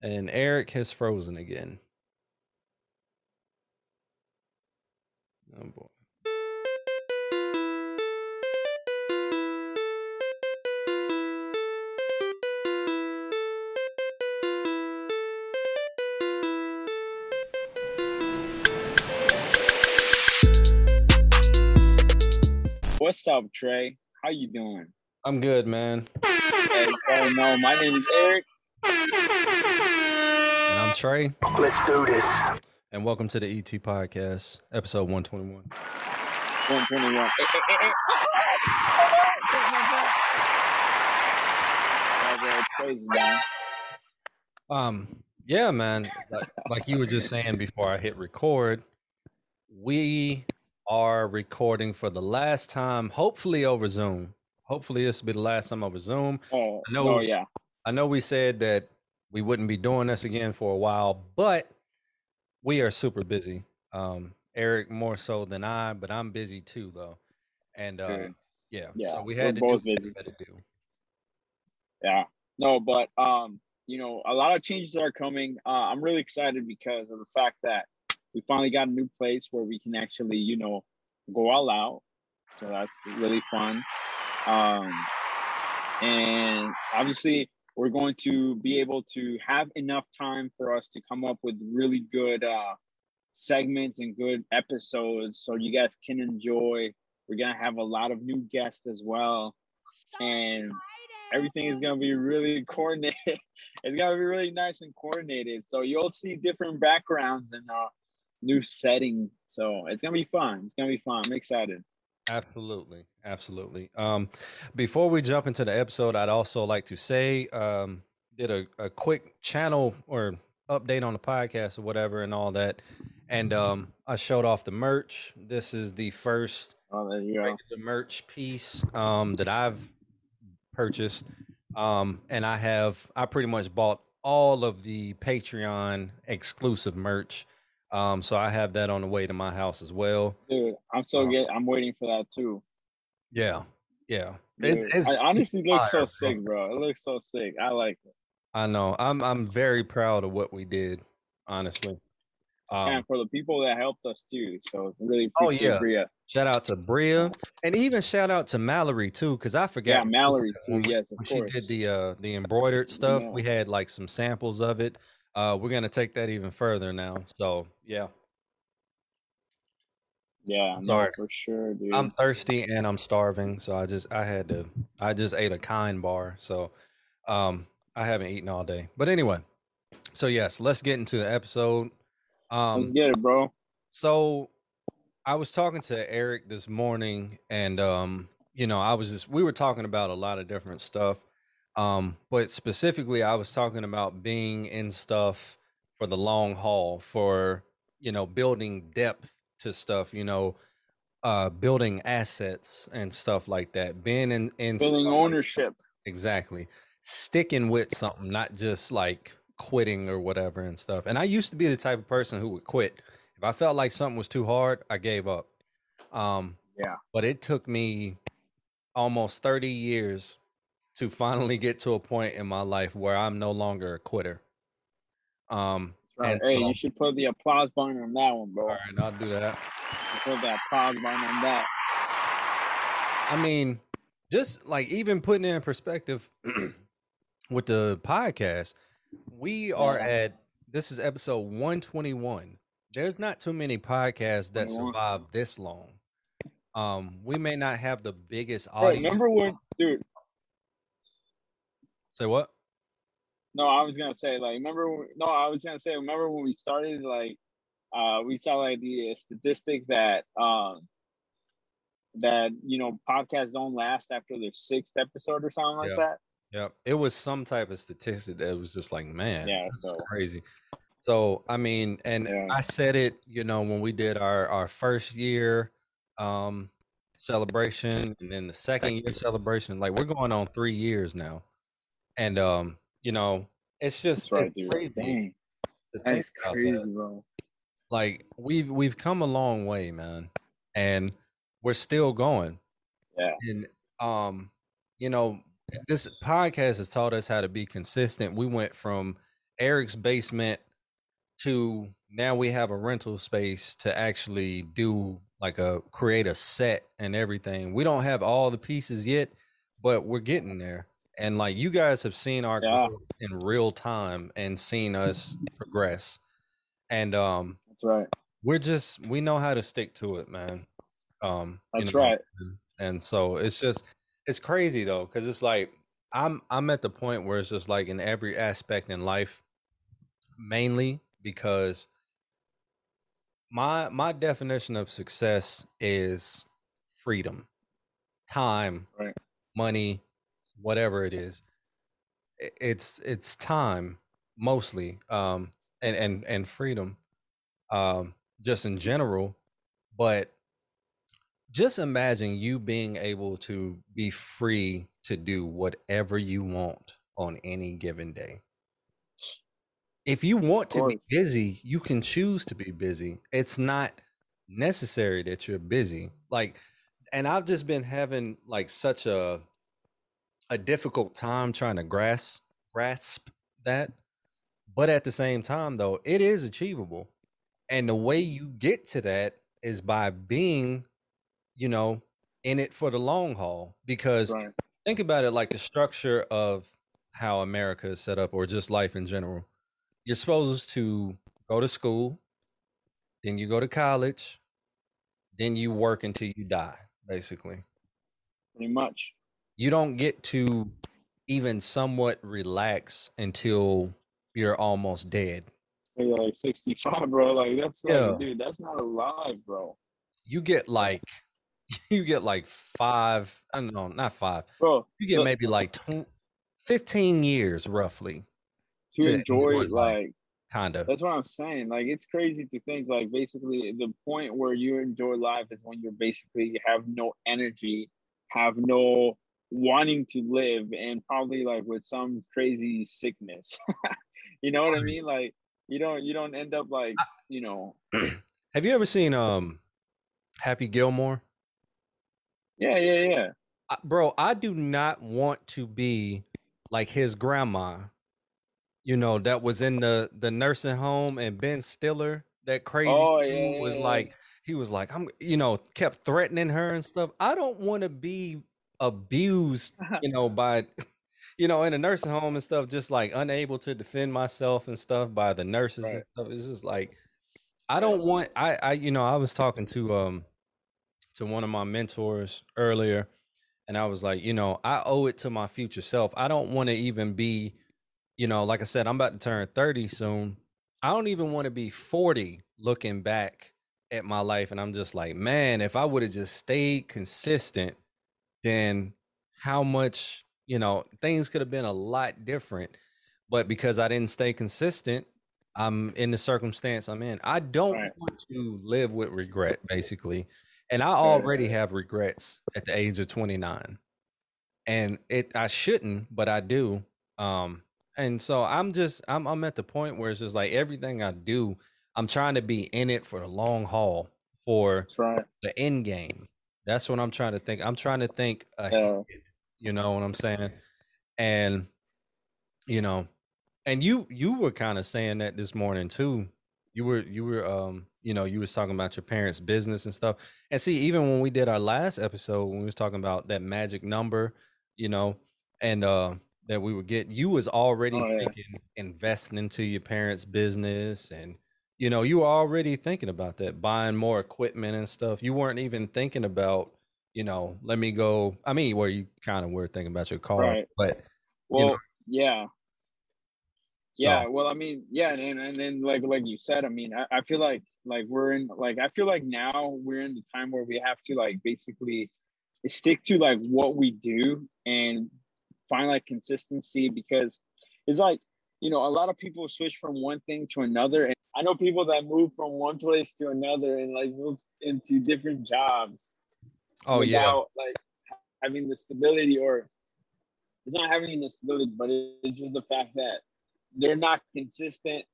And Eric has frozen again. Oh boy. What's up, Trey? How you doing? I'm good, man. Hey, oh no, my name is Eric. And I'm Trey. Let's do this. And welcome to the ET Podcast, episode 121. 121. Eh, eh, eh, bro, it's crazy, man. Um, yeah, man. Like, like you were just saying before I hit record, we are recording for the last time, hopefully over Zoom. Hopefully this will be the last time over Zoom. Oh, I know- oh yeah. I know we said that we wouldn't be doing this again for a while, but we are super busy. Um, Eric more so than I, but I'm busy too, though. And uh, yeah, Yeah, so we had to both do what we busy. had to do. Yeah. No, but um, you know, a lot of changes are coming. Uh, I'm really excited because of the fact that we finally got a new place where we can actually, you know, go all out. So that's really fun. Um, and obviously, we're going to be able to have enough time for us to come up with really good uh, segments and good episodes so you guys can enjoy. We're going to have a lot of new guests as well. And everything is gonna be really coordinated. it's gonna be really nice and coordinated. So you'll see different backgrounds and uh new setting. So it's gonna be fun. It's gonna be fun. I'm excited. Absolutely, absolutely. Um, before we jump into the episode, I'd also like to say, um, did a, a quick channel or update on the podcast or whatever and all that, and um, I showed off the merch. This is the first Oh, there you go. the merch piece um, that I've purchased, um, and I have I pretty much bought all of the Patreon exclusive merch. Um, so I have that on the way to my house as well. Dude, I'm so Um, good. I'm waiting for that too. Yeah, yeah. Dude, It's, it's it honestly looks fire, so sick, bro. It looks so sick. I like it. I know. I'm I'm very proud of what we did, honestly. Um, and for the people that helped us too. So really Oh, yeah. Bria. shout out to Bria, and even shout out to Mallory too, because I forgot. Yeah. Mallory too. Yes, of when she did the uh the embroidered stuff. Yeah. We had like some samples of it. Uh, we're gonna take that even further now. So yeah, yeah, no, Sorry. for sure, dude. I'm thirsty and I'm starving, so I just I had to I just ate a kind bar, so um I haven't eaten all day. But anyway, so yes, let's get into the episode. Um, Let's get it, bro. So I was talking to Eric this morning and um you know, I was just we were talking about a lot of different stuff. Um but specifically I was talking about being in stuff for the long haul for you know, building depth to stuff, you know, uh building assets and stuff like that. Being in in Building stuff- ownership. Exactly. Sticking with something, not just like quitting or whatever and stuff. And I used to be the type of person who would quit. If I felt like something was too hard, I gave up. Um Yeah. but it took me almost 30 years to finally get to a point in my life where I'm no longer a quitter. Um Right. Hey, so- you should put the applause button on that one, bro. all right, I'll do that. Put that applause button on that. I mean, just like even putting it in perspective with the podcast, we are at this is episode 121. There's not too many podcasts that survive this long. Um, we may not have the biggest Bro, audience. remember when, dude? Say what? No, I was gonna say like, remember? when- No, I was gonna say, remember when we started? Like, uh, we saw like the statistic that um that you know podcasts don't last after their sixth episode or something like Yeah. that. Yeah, it was some type of statistic that was just like, man, Yeah, that's so- crazy. So I mean, and Yeah. I said it, you know, when we did our our first year um celebration and then the second year celebration, like we're going on three years now, and um, you know, it's just right, it's crazy. That's crazy, that. bro. Like we've we've come a long way, man, and we're still going. Yeah. And um, you know, this podcast has taught us how to be consistent. We went from Eric's basement to now we have a rental space to actually do like a create a set and everything. We don't have all the pieces yet, but we're getting there. And like you guys have seen our Yeah. growth in real time and seen us progress. And um That's right. we're just we know how to stick to it, man. Um you That's know, right. and, and so it's just it's crazy though because it's like i'm i'm at the point where it's just like in every aspect in life mainly because my my definition of success is freedom time Right. money whatever it is it's it's time mostly um and and and freedom um just in general but just imagine you being able to be free to do whatever you want on any given day. If you want to be busy, you can choose to be busy. It's not necessary that you're busy. Like and I've just been having like such a a difficult time trying to grasp grasp that. But at the same time though, it is achievable. And the way you get to that is by being you know, in it for the long haul. Because Right. think about it like the structure of how America is set up or just life in general. You're supposed to go to school, then you go to college, then you work until you die, basically. Pretty much. You don't get to even somewhat relax until you're almost dead. Maybe like 65, bro. Like that's like, Yeah. dude, that's not alive, bro. You get like you get like five, uh, I don't know, not five. Bro, You get Look- maybe like tw- 15 years roughly, to, to enjoy, enjoy like kind of. that's what I'm saying. Like it's crazy to think like basically the point where you enjoy life is when you're basically have no energy, have no wanting to live, and probably like with some crazy sickness. you know what I mean? Like you don't you don't end up like you know Have you ever seen um Happy Gilmore? yeah yeah yeah I- Bro, I do not want to be like his grandma. You know, that was in the the nursing home and Ben Stiller, that crazy Oh, dude yeah, was yeah, yeah. like he was like I'm you know, kept threatening her and stuff. I don't want to be abused, you know, by you know, in a nursing home and stuff, just like unable to defend myself and stuff by the nurses and stuff. It's just like I don't want I I you know, I was talking to um to one of my mentors earlier and I was like, you know, I owe it to my future self. I don't want to even be, you know, like I said, I'm about to turn 30 soon. I don't even want to be 40 looking back at my life and I'm just like, man, if I would have just stayed consistent, then how much, you know, things could have been a lot different. But because I didn't stay consistent, I'm in the circumstance I'm in. I don't Right. want to live with regret, basically. And I already have regrets at the age of 29. And it I shouldn't, but I do. Um and so I'm just I'm I'm at the point where it's just like everything I do, I'm trying to be in it for the long haul for right the end game. That's what I'm trying to think. I'm trying to think ahead. yeah You know what I'm saying? And you know, and you you were kind of saying that this morning too. You were you were um you know you was talking about your parents' business and stuff. And see, even when we did our last episode, when we was talking about that magic number, you know, and uh that we would get, you was already Oh, yeah. thinking investing into your parents' business and you know, you were already thinking about that, buying more equipment and stuff. You weren't even thinking about, you know, let me go. I mean, where you kind of were thinking about your car, Right. but well know, yeah so, yeah well i mean yeah and and then like like you said i mean I, I feel like like we're in like i feel like now we're in the time where we have to like basically stick to like what we do and find like consistency because it's like you know a lot of people switch from one thing to another. And i know people that move from one place to another and like move into different jobs oh yeah, without like having the stability or it's not having the stability, but it's just the fact that they're not consistent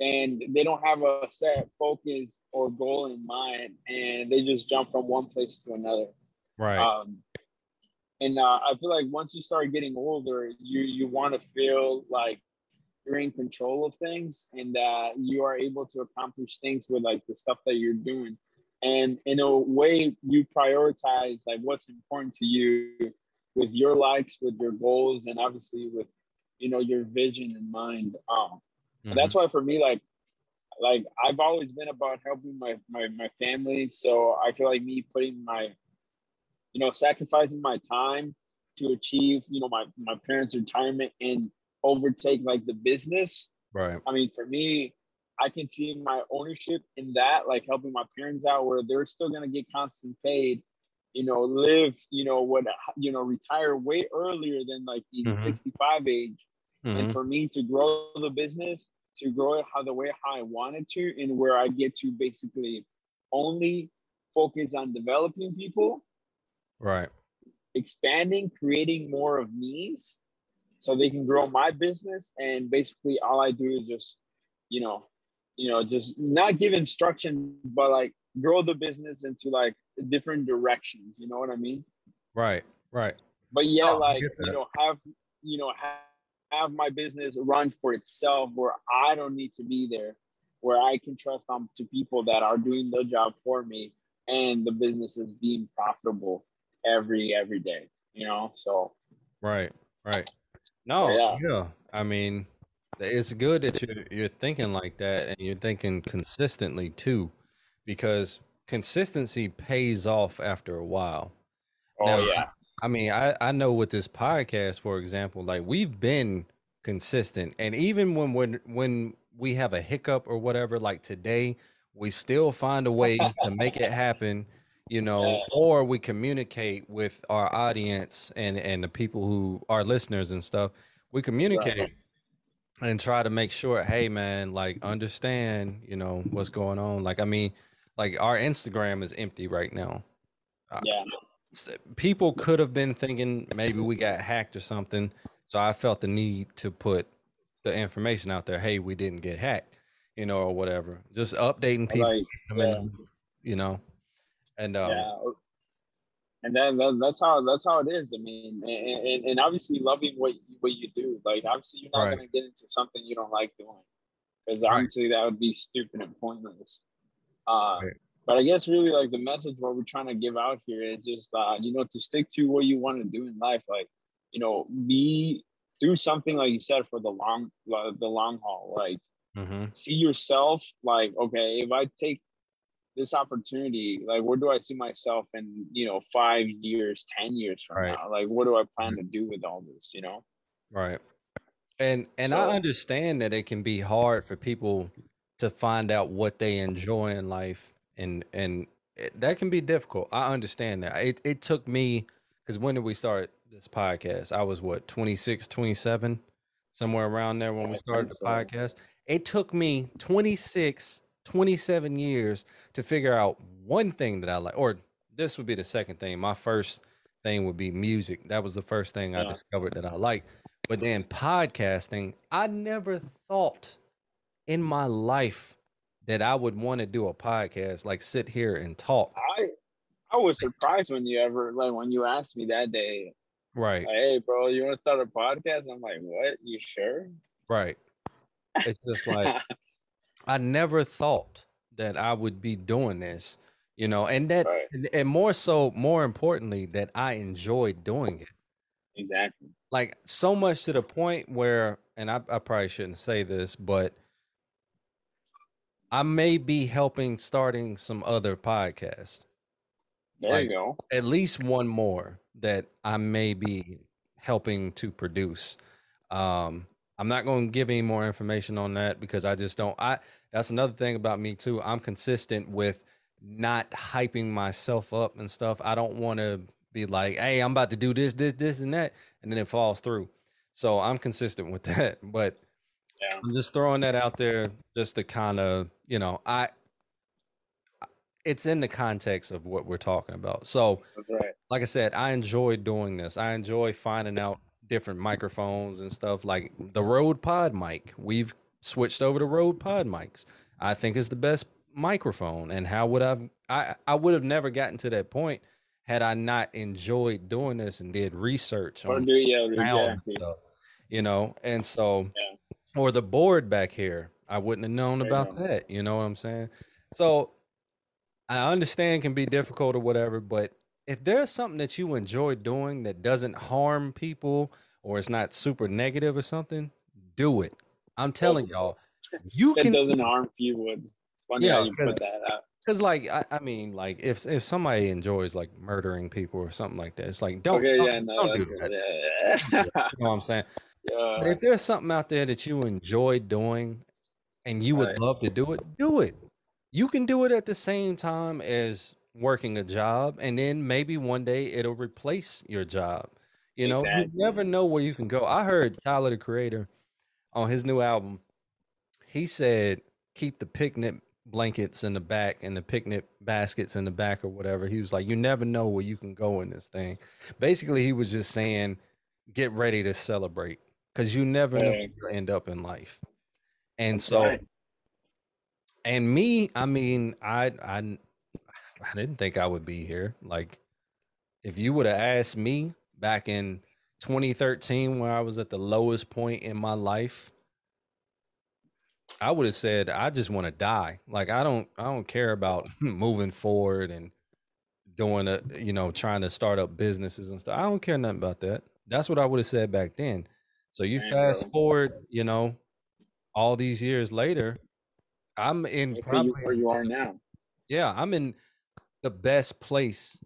and they don't have a set focus or goal in mind and they just jump from one place to another. right, Um, and uh, I feel like once you start getting older, you you want to feel like you're in control of things and that you are able to accomplish things with like the stuff that you're doing. And in a way you prioritize like what's important to you with your likes with your goals and obviously with you know your vision in mind. Um mm-hmm. that's why for me like like i've always been about helping my, my my family. So i feel like me putting my you know sacrificing my time to achieve you know my my parents retirement and overtake like the business. Right. I mean for me I can see my ownership in that, like helping my parents out, where they're still gonna get constant paid, you know, live, you know, what, you know, retire way earlier than like the mm-hmm. 65 age, mm-hmm. and for me to grow the business, to grow it how the way how I wanted to, and where I get to basically only focus on developing people, right, expanding, creating more of me's, so they can grow my business, and basically all I do is just, you know, you know, just not give instruction, but like grow the business into like different directions. You know what I mean? Right, right. But yeah, oh, like you know, have you know have, have my business run for itself, where I don't need to be there, where I can trust on to people that are doing the job for me, and the business is being profitable every every day. You know, so right, right. No, yeah. yeah. I mean, it's good that you're you're thinking like that and you're thinking consistently too, because consistency pays off after a while. Oh now, yeah. I mean, I, I know with this podcast, for example, like we've been consistent, and even when when when we have a hiccup or whatever, like today, we still find a way to make it happen, you know, or we communicate with our audience and and the people who are listeners and stuff. We communicate. Right and try to make sure, hey man, like understand, you know, what's going on. Like, I mean, like our Instagram is empty right now. Uh, yeah. People could have been thinking maybe we got hacked or something. So I felt the need to put the information out there. Hey, we didn't get hacked, you know, or whatever. Just updating people, like, yeah. you know, and um, yeah and then that, that's how that's how it is. I mean, and, and, and, obviously loving what what you do. Like obviously you're not right. going to get into something you don't like doing, because right. honestly that would be stupid and pointless. Uh, right. But I guess really like the message what we're trying to give out here is just uh, you know to stick to what you want to do in life. Like you know be do something like you said for the long the long haul. Like mm-hmm. see yourself like okay if I take this opportunity like where do i see myself in you know five years ten years from right. now? Like what do i plan mm-hmm. to do with all this you know? Right. And and so, i understand that it can be hard for people to find out what they enjoy in life and and it, that can be difficult. I understand that. It, it took me because when did we start this podcast? I was what 26 27 somewhere around there when we started the so. podcast. It took me 26 27 years to figure out one thing that I like, or this would be the second thing. My first thing would be music. That was the first thing yeah. I discovered that I like. But then podcasting, I never thought in my life that I would want to do a podcast, like sit here and talk. I I was surprised when you ever like when you asked me that day. Right. Like, hey, bro, you want to start a podcast? I'm like, what? You sure? Right. It's just like I never thought that I would be doing this, you know, and that, right. and, more so, more importantly, that I enjoyed doing it. Exactly. Like so much to the point where, and I, I probably shouldn't say this, but I may be helping starting some other podcast. There like, you go. At least one more that I may be helping to produce. Um, I'm not going to give any more information on that because I just don't. I that's another thing about me too. I'm consistent with not hyping myself up and stuff. I don't want to be like, "Hey, I'm about to do this, this, this, and that," and then it falls through. So I'm consistent with that. But yeah. I'm just throwing that out there just to kind of, you know, I. It's in the context of what we're talking about. So, right. like I said, I enjoy doing this. I enjoy finding out different microphones and stuff like the Rode Pod mic. We've switched over to Rode Pod mics. I think is the best microphone. And how would I've I I would have never gotten to that point had I not enjoyed doing this and did research on do, yeah, stuff, you know. And so yeah. or the board back here. I wouldn't have known about that. You know what I'm saying? So I understand can be difficult or whatever, but if there's something that you enjoy doing that doesn't harm people or it's not super negative or something, do it. I'm telling y'all, you That can doesn't harm few woods. Funny Yeah, how you because- put that out. Because like I, I mean like if if somebody enjoys like murdering people or something like that, it's like don't okay, don't, yeah, no, don't do that. yeah. You know what I'm saying? yeah. If there's something out there that you enjoy doing and you would Right. love to do it, do it. You can do it at the same time as working a job, and then maybe one day it'll replace your job. You know, Exactly. you never know where you can go. I heard Tyler the Creator on his new album. He said, keep the picnic blankets in the back and the picnic baskets in the back or whatever. He was like, you never know where you can go in this thing. Basically, he was just saying, get ready to celebrate because you never know where you'll end up in life. And That's so, right. and me, I mean, I, I, I didn't think I would be here. Like, if you would have asked me back in 2013, where I was at the lowest point in my life, I would have said, I just want to die. Like, I don't, I don't care about moving forward and doing a, you know, trying to start up businesses and stuff. I don't care nothing about that. That's what I would have said back then. So you fast bro. forward, you know, all these years later, I'm in Look probably where you are now. yeah, I'm in the best place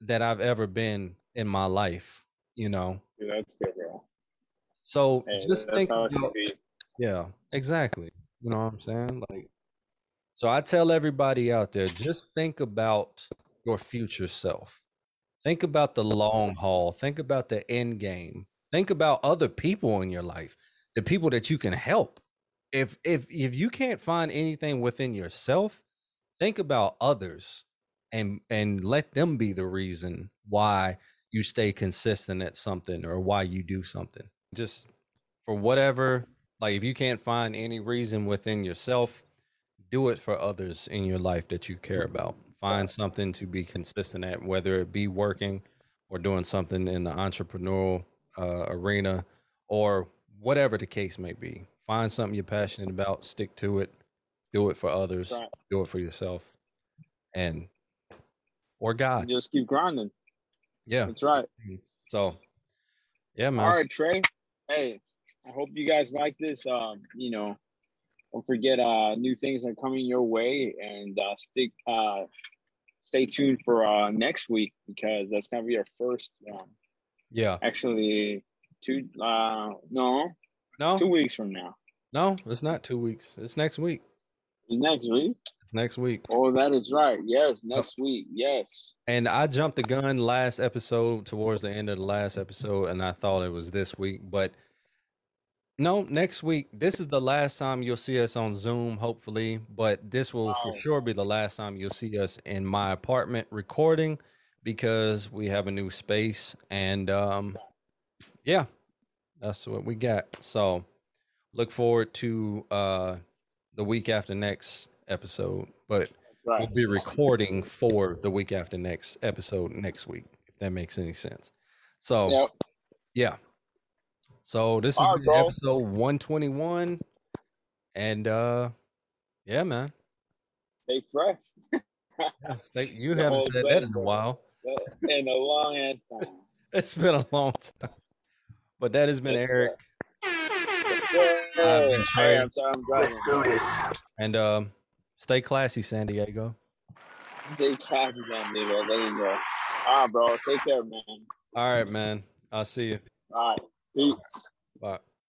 that I've ever been in my life, you know. Dude, that's good, bro. So just think about, yeah, exactly. You know what I'm saying? Like so I tell everybody out there, just think about your future self. Think about the long haul. Think about the end game. Think about other people in your life, the people that you can help. If if if you can't find anything within yourself, think about others and and let them be the reason why you stay consistent at something or why you do something. Just for whatever, like if you can't find any reason within yourself, do it for others in your life that you care about. Find something to be consistent at, whether it be working or doing something in the entrepreneurial uh, arena or whatever the case may be. Find something you're passionate about, stick to it, do it for others, do it for yourself, and or God. Just keep grinding. Yeah. That's right. So, yeah, man. All right, Trey. Hey, I hope you guys like this. Um, you know, don't forget uh new things are coming your way and uh stick uh stay tuned for uh next week because that's gonna be our first um Yeah. actually two uh no No, two weeks from now. no, it's not two weeks. It's next week. Next week? Next week. Oh that is right. Yes, next week. Yes. And I jumped the gun last episode towards the end of the last episode, and I thought it was this week, but no, next week. This is the last time you'll see us on Zoom, hopefully, but this will for sure be the last time you'll see us in my apartment recording because we have a new space, and um, yeah, that's what we got. So look forward to uh the week after next episode, but right. we'll be recording for the week after next episode next week, if that makes any sense. So Yep. yeah. So this is All right, bro. episode 121. And uh yeah, man. Stay fresh. Yeah, stay- you The haven't whole said that in a while. In a long ass time. It's been a long time. But that has been Yes, sir. Eric. Yes, sir. I've been Hey, Trey. I'm sorry I'm driving. And um stay classy, San Diego. Stay classy, on me, bro. There you go. All right, bro. Take care, man. All right, man. I'll see you. All right. Peace.